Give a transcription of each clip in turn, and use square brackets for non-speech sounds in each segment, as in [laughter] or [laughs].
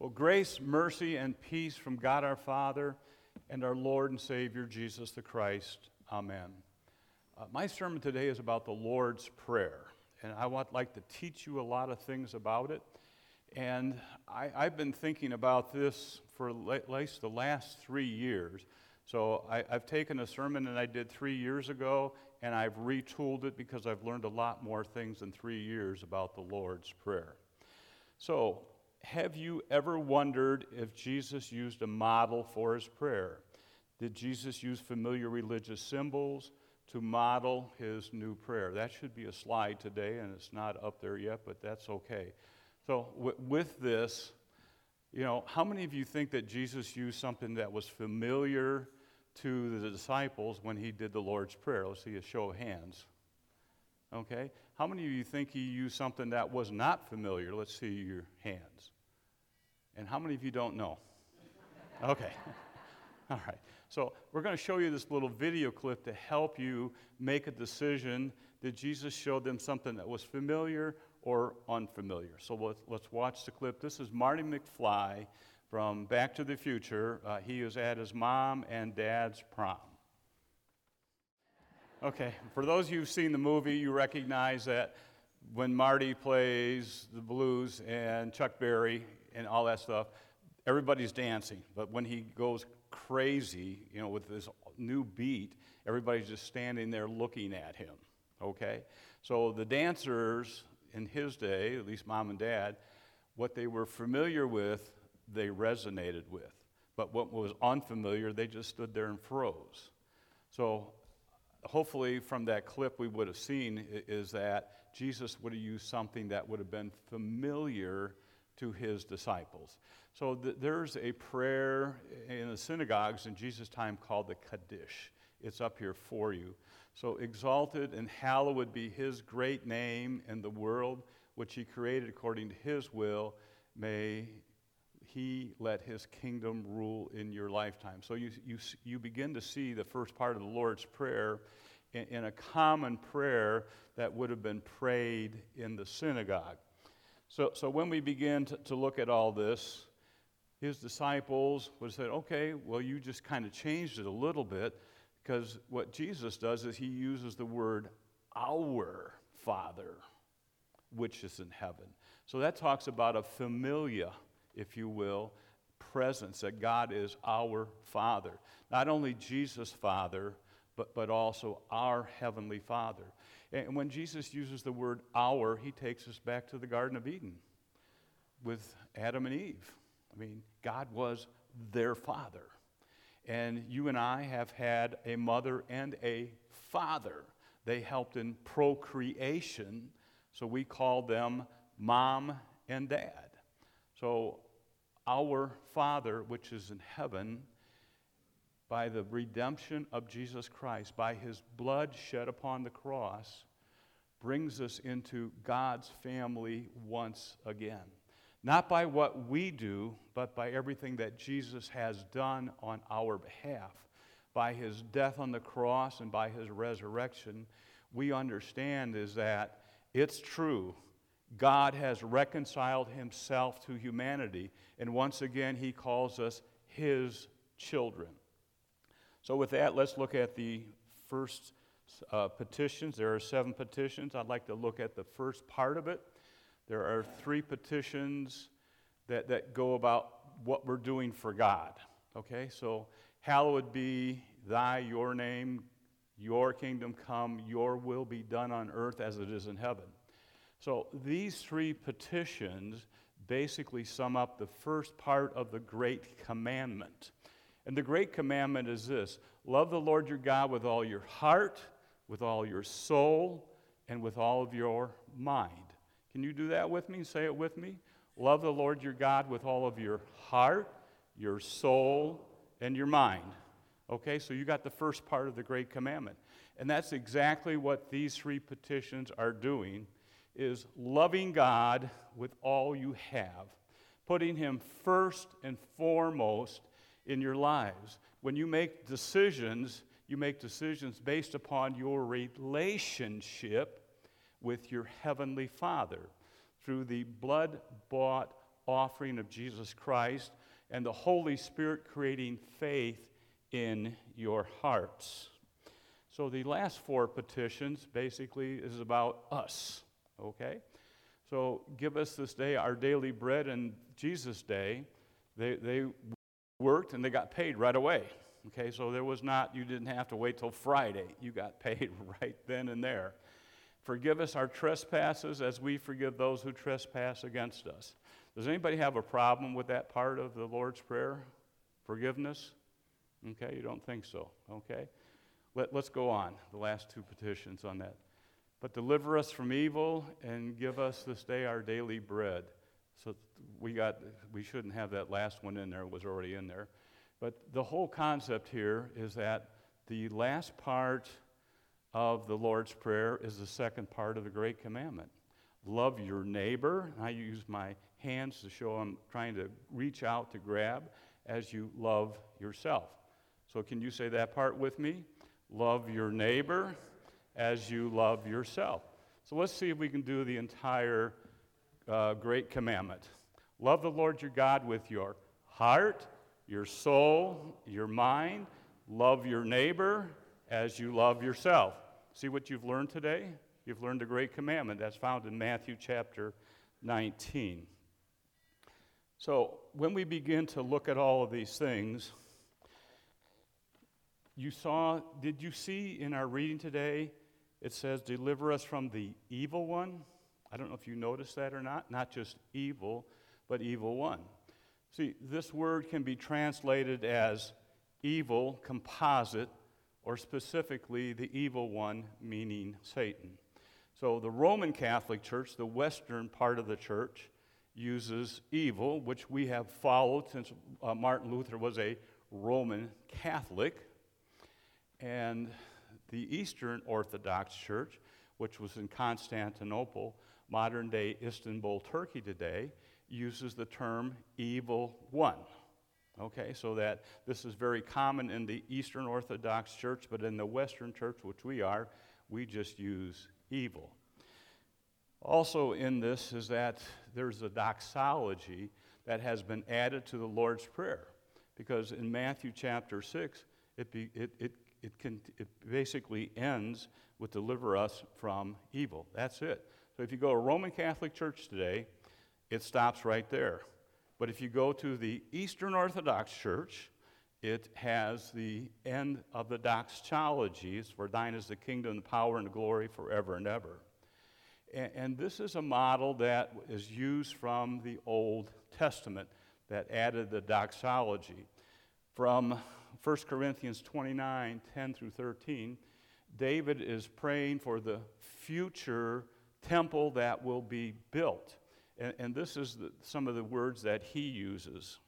Well, grace, mercy, and peace from God our Father and our Lord and Savior Jesus the Christ. Amen. Uh, my sermon today is about the Lord's Prayer, and I would like to teach you a lot of things about it. And I, have been thinking about this for at least the last three years. So I, I've taken a sermon that I did three years ago, and I've retooled it because I've learned a lot more things in three years about the Lord's Prayer. So, have you ever wondered if Jesus used a model for his prayer? Did Jesus use familiar religious symbols to model his new prayer? That should be a slide today, and it's not up there yet, but that's okay. So, w- with this, you know, how many of you think that Jesus used something that was familiar to the disciples when he did the Lord's Prayer? Let's see a show of hands. Okay? How many of you think he used something that was not familiar? Let's see your hands. And how many of you don't know? Okay. [laughs] All right. So we're going to show you this little video clip to help you make a decision. Did Jesus show them something that was familiar or unfamiliar? So let's, let's watch the clip. This is Marty McFly from Back to the Future. Uh, he is at his mom and dad's prom. Okay, for those of you who've seen the movie, you recognize that when Marty plays the blues and Chuck Berry and all that stuff, everybody's dancing. But when he goes crazy, you know, with this new beat, everybody's just standing there looking at him. Okay? So the dancers in his day, at least mom and dad, what they were familiar with they resonated with. But what was unfamiliar, they just stood there and froze. So hopefully from that clip we would have seen is that Jesus would have used something that would have been familiar to his disciples. So th- there's a prayer in the synagogues in Jesus' time called the Kaddish. It's up here for you. So exalted and hallowed be his great name in the world, which he created according to his will. May he let his kingdom rule in your lifetime. So you, you, you begin to see the first part of the Lord's Prayer in, in a common prayer that would have been prayed in the synagogue. So, so when we begin to, to look at all this, his disciples would say, okay, well, you just kind of changed it a little bit because what Jesus does is he uses the word our Father, which is in heaven. So that talks about a familia if you will, presence that God is our Father. Not only Jesus' Father, but, but also our Heavenly Father. And when Jesus uses the word our, he takes us back to the Garden of Eden with Adam and Eve. I mean, God was their Father. And you and I have had a mother and a father. They helped in procreation, so we call them mom and dad. So, our Father, which is in heaven, by the redemption of Jesus Christ, by his blood shed upon the cross, brings us into God's family once again. Not by what we do, but by everything that Jesus has done on our behalf. By his death on the cross and by his resurrection, we understand is that it's true God has reconciled himself to humanity, and once again, he calls us his children. So, with that, let's look at the first uh, petitions. There are seven petitions. I'd like to look at the first part of it. There are three petitions that, that go about what we're doing for God. Okay, so hallowed be thy, your name, your kingdom come, your will be done on earth as it is in heaven. So these three petitions basically sum up the first part of the Great Commandment. And the Great Commandment is this love the Lord your God with all your heart, with all your soul, and with all of your mind. Can you do that with me? Say it with me. Love the Lord your God with all of your heart, your soul, and your mind. Okay, so you got the first part of the Great Commandment. And that's exactly what these three petitions are doing is loving God with all you have, putting Him first and foremost in your lives. When you make decisions, you make decisions based upon your relationship with your Heavenly Father through the blood bought, offering of Jesus Christ and the Holy Spirit creating faith in your hearts. So the last four petitions basically is about us, okay? So give us this day our daily bread and Jesus' day. They, they worked and they got paid right away. Okay, so there was not, you didn't have to wait till Friday. You got [laughs] paid right then and there. Forgive us our trespasses as we forgive those who trespass against us. Does anybody have a problem with that part of the Lord's Prayer? Forgiveness? Okay, you don't think so. Okay. Let, let's go on, the last two petitions on that. But deliver us from evil and give us this day our daily bread. So we got we shouldn't have that last one in there, it was already in there. But the whole concept here is that the last part of the Lord's Prayer is the second part of the Great Commandment. Love your neighbor. I use my hands to show I'm trying to reach out to grab as you love yourself. So, can you say that part with me? Love your neighbor as you love yourself. So, let's see if we can do the entire uh, great commandment. Love the Lord your God with your heart, your soul, your mind. Love your neighbor as you love yourself. See what you've learned today? You've learned a great commandment that's found in Matthew chapter 19. So, when we begin to look at all of these things, you saw, did you see in our reading today, it says, deliver us from the evil one? I don't know if you noticed that or not. Not just evil, but evil one. See, this word can be translated as evil composite, or specifically the evil one, meaning Satan. So the Roman Catholic Church, the Western part of the church, uses evil, which we have followed since uh, Martin Luther was a Roman Catholic. And the Eastern Orthodox Church, which was in Constantinople, modern day Istanbul, Turkey today, uses the term evil one. Okay, so that this is very common in the Eastern Orthodox Church, but in the Western Church, which we are, we just use evil. Also, in this is that there's a doxology that has been added to the Lord's Prayer. Because in Matthew chapter 6, it, be, it, it it, can, it basically ends with deliver us from evil. That's it. So if you go to a Roman Catholic Church today, it stops right there. But if you go to the Eastern Orthodox Church, it has the end of the doxologies, for thine is the kingdom, the power, and the glory forever and ever. And, and this is a model that is used from the Old Testament that added the doxology. From 1 Corinthians 29 10 through 13, David is praying for the future temple that will be built. And, and this is the, some of the words that he uses.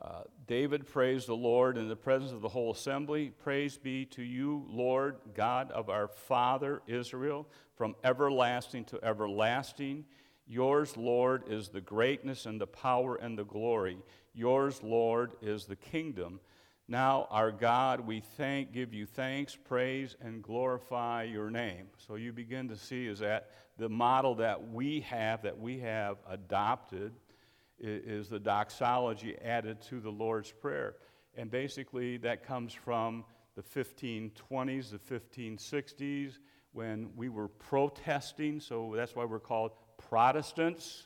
Uh, David praised the Lord in the presence of the whole assembly. Praise be to you, Lord, God of our father Israel, from everlasting to everlasting. Yours, Lord, is the greatness and the power and the glory. Yours, Lord, is the kingdom. Now, our God, we thank, give you thanks, praise, and glorify your name. So you begin to see is that the model that we have, that we have adopted, is the doxology added to the Lord's Prayer. And basically, that comes from the 1520s, the 1560s, when we were protesting. So that's why we're called Protestants,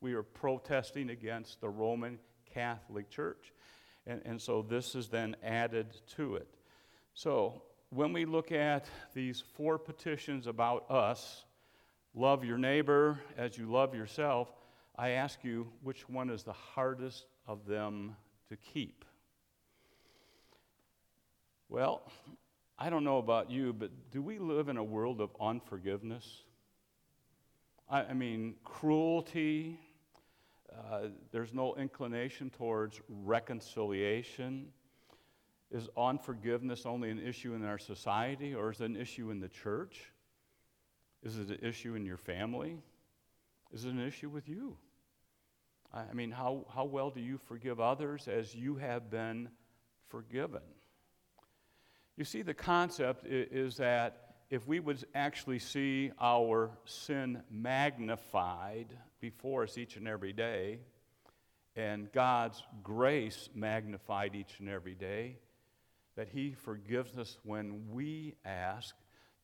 we are protesting against the Roman Catholic Church. And, and so this is then added to it. So when we look at these four petitions about us, love your neighbor as you love yourself, I ask you which one is the hardest of them to keep? Well, I don't know about you, but do we live in a world of unforgiveness? I, I mean, cruelty. Uh, there's no inclination towards reconciliation. Is unforgiveness only an issue in our society, or is it an issue in the church? Is it an issue in your family? Is it an issue with you? I mean, how, how well do you forgive others as you have been forgiven? You see, the concept is, is that if we would actually see our sin magnified, before us each and every day, and God's grace magnified each and every day, that He forgives us when we ask.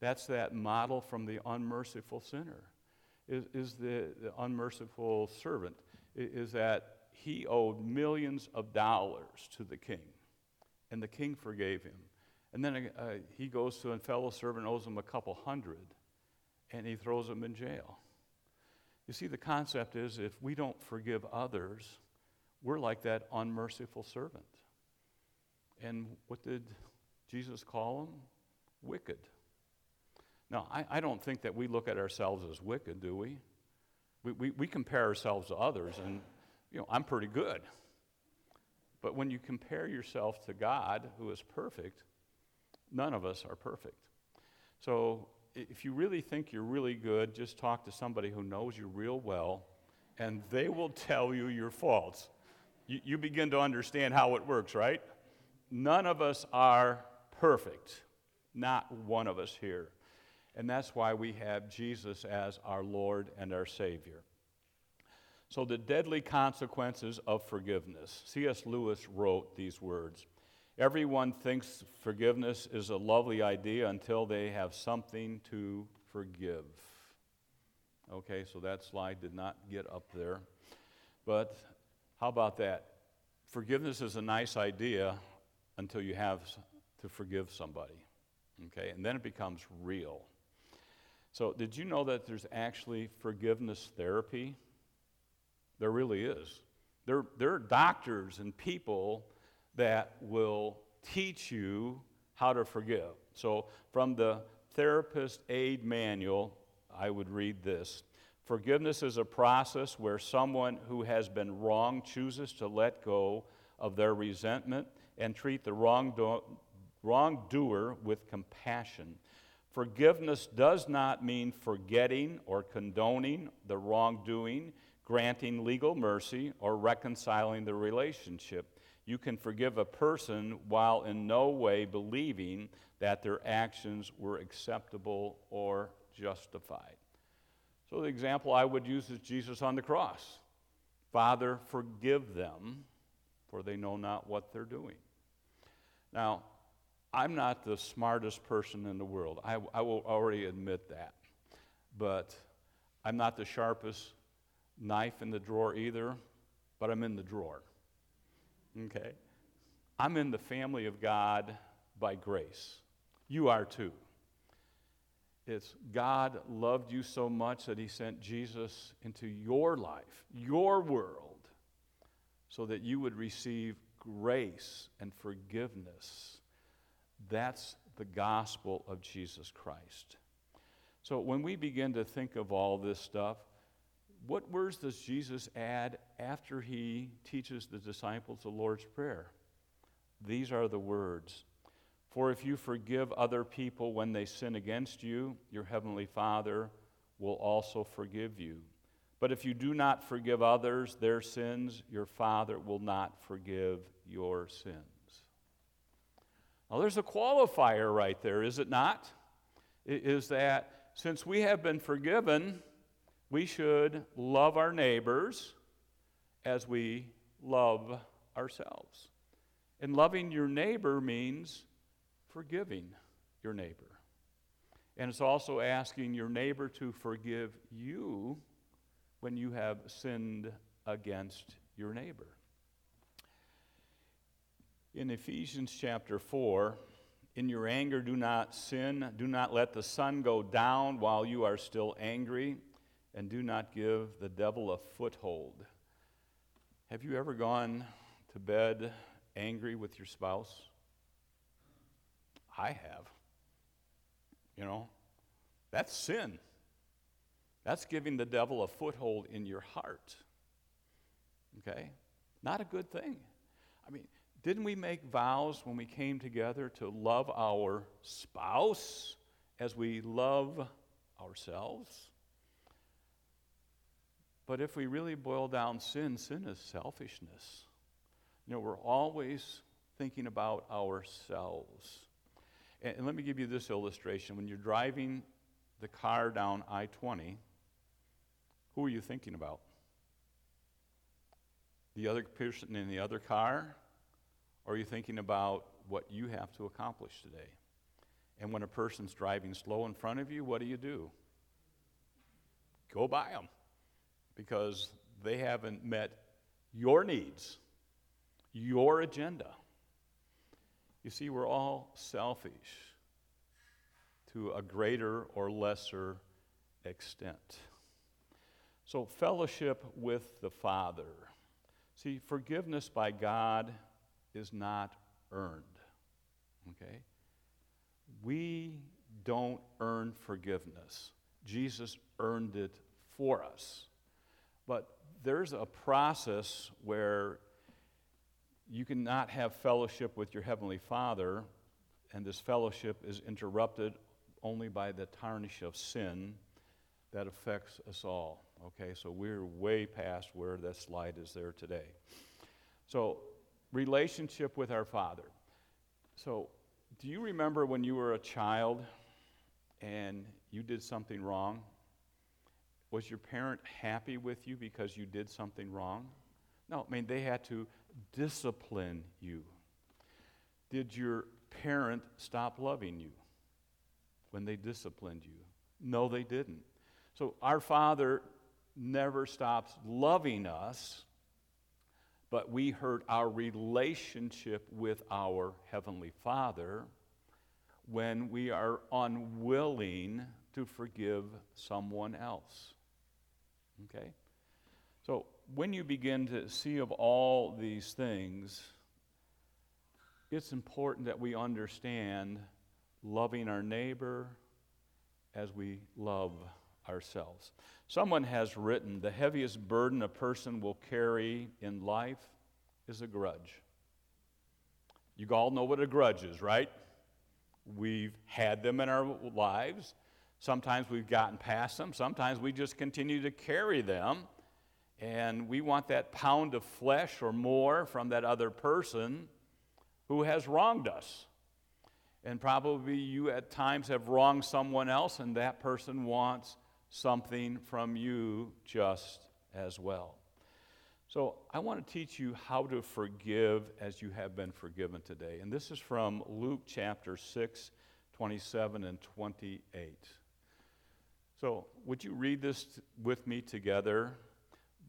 That's that model from the unmerciful sinner, is, is the, the unmerciful servant, is that he owed millions of dollars to the king, and the king forgave him. And then uh, he goes to a fellow servant, owes him a couple hundred, and he throws him in jail. You see, the concept is if we don't forgive others, we're like that unmerciful servant. And what did Jesus call them? Wicked. Now, I, I don't think that we look at ourselves as wicked, do we? We, we, we compare ourselves to others, and, you know, I'm pretty good. But when you compare yourself to God, who is perfect, none of us are perfect. So if you really think you're really good, just talk to somebody who knows you real well, and they will tell you your faults. You, you begin to understand how it works, right? None of us are perfect, not one of us here. And that's why we have Jesus as our Lord and our Savior. So, the deadly consequences of forgiveness. C.S. Lewis wrote these words Everyone thinks forgiveness is a lovely idea until they have something to forgive. Okay, so that slide did not get up there. But how about that? Forgiveness is a nice idea until you have to forgive somebody. Okay, and then it becomes real. So, did you know that there's actually forgiveness therapy? There really is. There, there are doctors and people that will teach you how to forgive. So, from the Therapist Aid Manual, I would read this Forgiveness is a process where someone who has been wrong chooses to let go of their resentment and treat the wrongdo- wrongdoer with compassion. Forgiveness does not mean forgetting or condoning the wrongdoing, granting legal mercy, or reconciling the relationship. You can forgive a person while in no way believing that their actions were acceptable or justified. So, the example I would use is Jesus on the cross Father, forgive them, for they know not what they're doing. Now, I'm not the smartest person in the world. I, I will already admit that. But I'm not the sharpest knife in the drawer either, but I'm in the drawer. Okay? I'm in the family of God by grace. You are too. It's God loved you so much that he sent Jesus into your life, your world, so that you would receive grace and forgiveness. That's the gospel of Jesus Christ. So when we begin to think of all this stuff, what words does Jesus add after he teaches the disciples the Lord's Prayer? These are the words For if you forgive other people when they sin against you, your heavenly Father will also forgive you. But if you do not forgive others their sins, your Father will not forgive your sins. Now, there's a qualifier right there, is it not? Is that since we have been forgiven, we should love our neighbors as we love ourselves. And loving your neighbor means forgiving your neighbor. And it's also asking your neighbor to forgive you when you have sinned against your neighbor. In Ephesians chapter 4, in your anger, do not sin. Do not let the sun go down while you are still angry and do not give the devil a foothold. Have you ever gone to bed angry with your spouse? I have. You know, that's sin. That's giving the devil a foothold in your heart. Okay? Not a good thing. I mean, didn't we make vows when we came together to love our spouse as we love ourselves? But if we really boil down sin, sin is selfishness. You know, we're always thinking about ourselves. And, and let me give you this illustration. When you're driving the car down I 20, who are you thinking about? The other person in the other car? Or are you thinking about what you have to accomplish today? And when a person's driving slow in front of you, what do you do? Go by them because they haven't met your needs, your agenda. You see, we're all selfish to a greater or lesser extent. So, fellowship with the Father. See, forgiveness by God is not earned. Okay? We don't earn forgiveness. Jesus earned it for us. But there's a process where you cannot have fellowship with your Heavenly Father, and this fellowship is interrupted only by the tarnish of sin that affects us all. Okay, so we're way past where that slide is there today. So, relationship with our Father. So, do you remember when you were a child and you did something wrong? Was your parent happy with you because you did something wrong? No, I mean, they had to discipline you. Did your parent stop loving you when they disciplined you? No, they didn't. So our Father never stops loving us, but we hurt our relationship with our Heavenly Father when we are unwilling to forgive someone else. Okay? So when you begin to see of all these things, it's important that we understand loving our neighbor as we love ourselves. Someone has written the heaviest burden a person will carry in life is a grudge. You all know what a grudge is, right? We've had them in our lives. Sometimes we've gotten past them. Sometimes we just continue to carry them. And we want that pound of flesh or more from that other person who has wronged us. And probably you at times have wronged someone else, and that person wants something from you just as well. So, I want to teach you how to forgive as you have been forgiven today. And this is from Luke chapter 6, 27 and 28. So, would you read this with me together?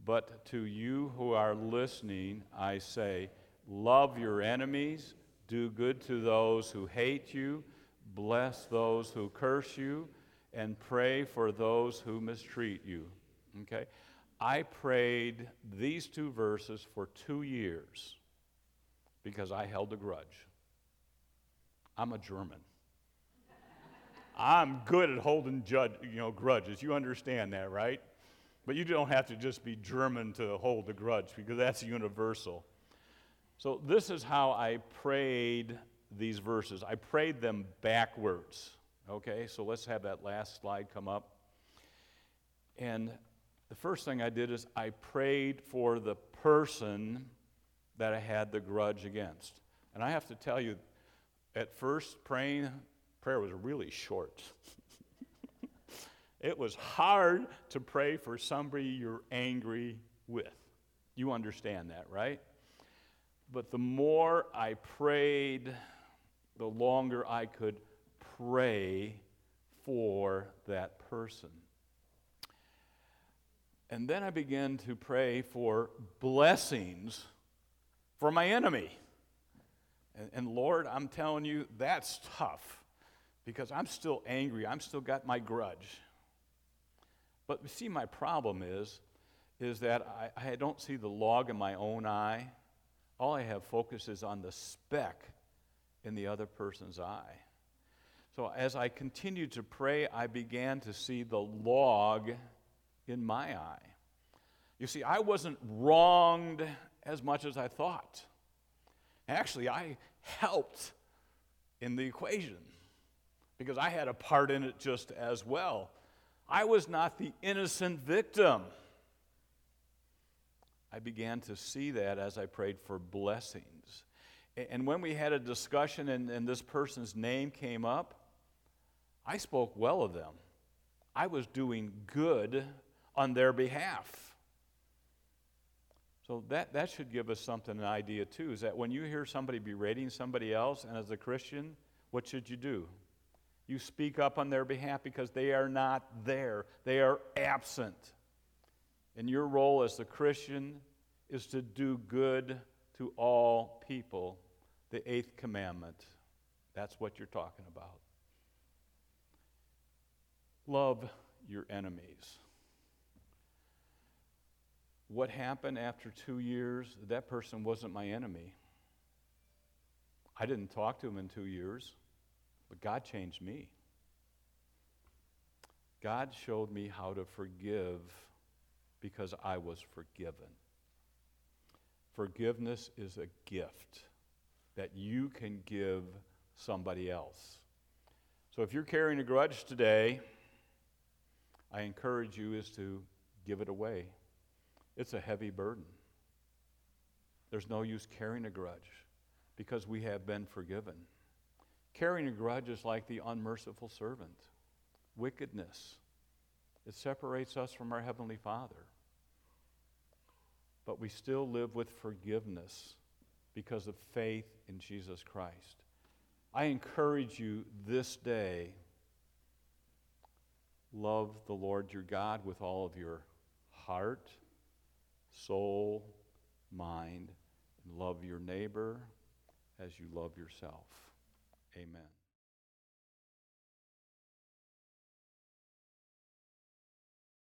But to you who are listening, I say, love your enemies, do good to those who hate you, bless those who curse you and pray for those who mistreat you. Okay? I prayed these two verses for two years because I held a grudge. I'm a German. I'm good at holding judge, you know, grudges. You understand that, right? But you don't have to just be German to hold a grudge because that's universal. So, this is how I prayed these verses. I prayed them backwards. Okay, so let's have that last slide come up. And the first thing I did is I prayed for the person that I had the grudge against. And I have to tell you, at first, praying, prayer was really short. it was hard to pray for somebody you're angry with. You understand that, right? But the more I prayed, the longer I could pray for that person. And then I began to pray for blessings for my enemy. And, and, Lord, I'm telling you, that's tough because I'm still angry. I'm still got my grudge. But see, my problem is, is that I, I don't see the log in my own eye. All I have focus is on the speck in the other person's eye. So as I continued to pray, I began to see the log in my eye. You see, I wasn't wronged as much as I thought. Actually, I helped in the equation because I had a part in it just as well. I was not the innocent victim. I began to see that as I prayed for blessings. And when we had a discussion and, and this person's name came up, I spoke well of them. I was doing good on their behalf. So that, that should give us something, an idea too, is that when you hear somebody berating somebody else, and as a Christian, what should you do? You speak up on their behalf because they are not there, they are absent. And your role as the Christian is to do good to all people, the eighth commandment. That's what you're talking about. Love your enemies. What happened after two years? That person wasn't my enemy. I didn't talk to him in two years, but God changed me. God showed me how to forgive because I was forgiven. Forgiveness is a gift that you can give somebody else. So if you're carrying a grudge today, I encourage you is to give it away. It's a heavy burden. There's no use carrying a grudge because we have been forgiven. Carrying a grudge is like the unmerciful servant, wickedness. It separates us from our Heavenly Father. But we still live with forgiveness because of faith in Jesus Christ. I encourage you this day love the Lord your God with all of your heart, soul, mind, and love your neighbor as you love yourself. Amen.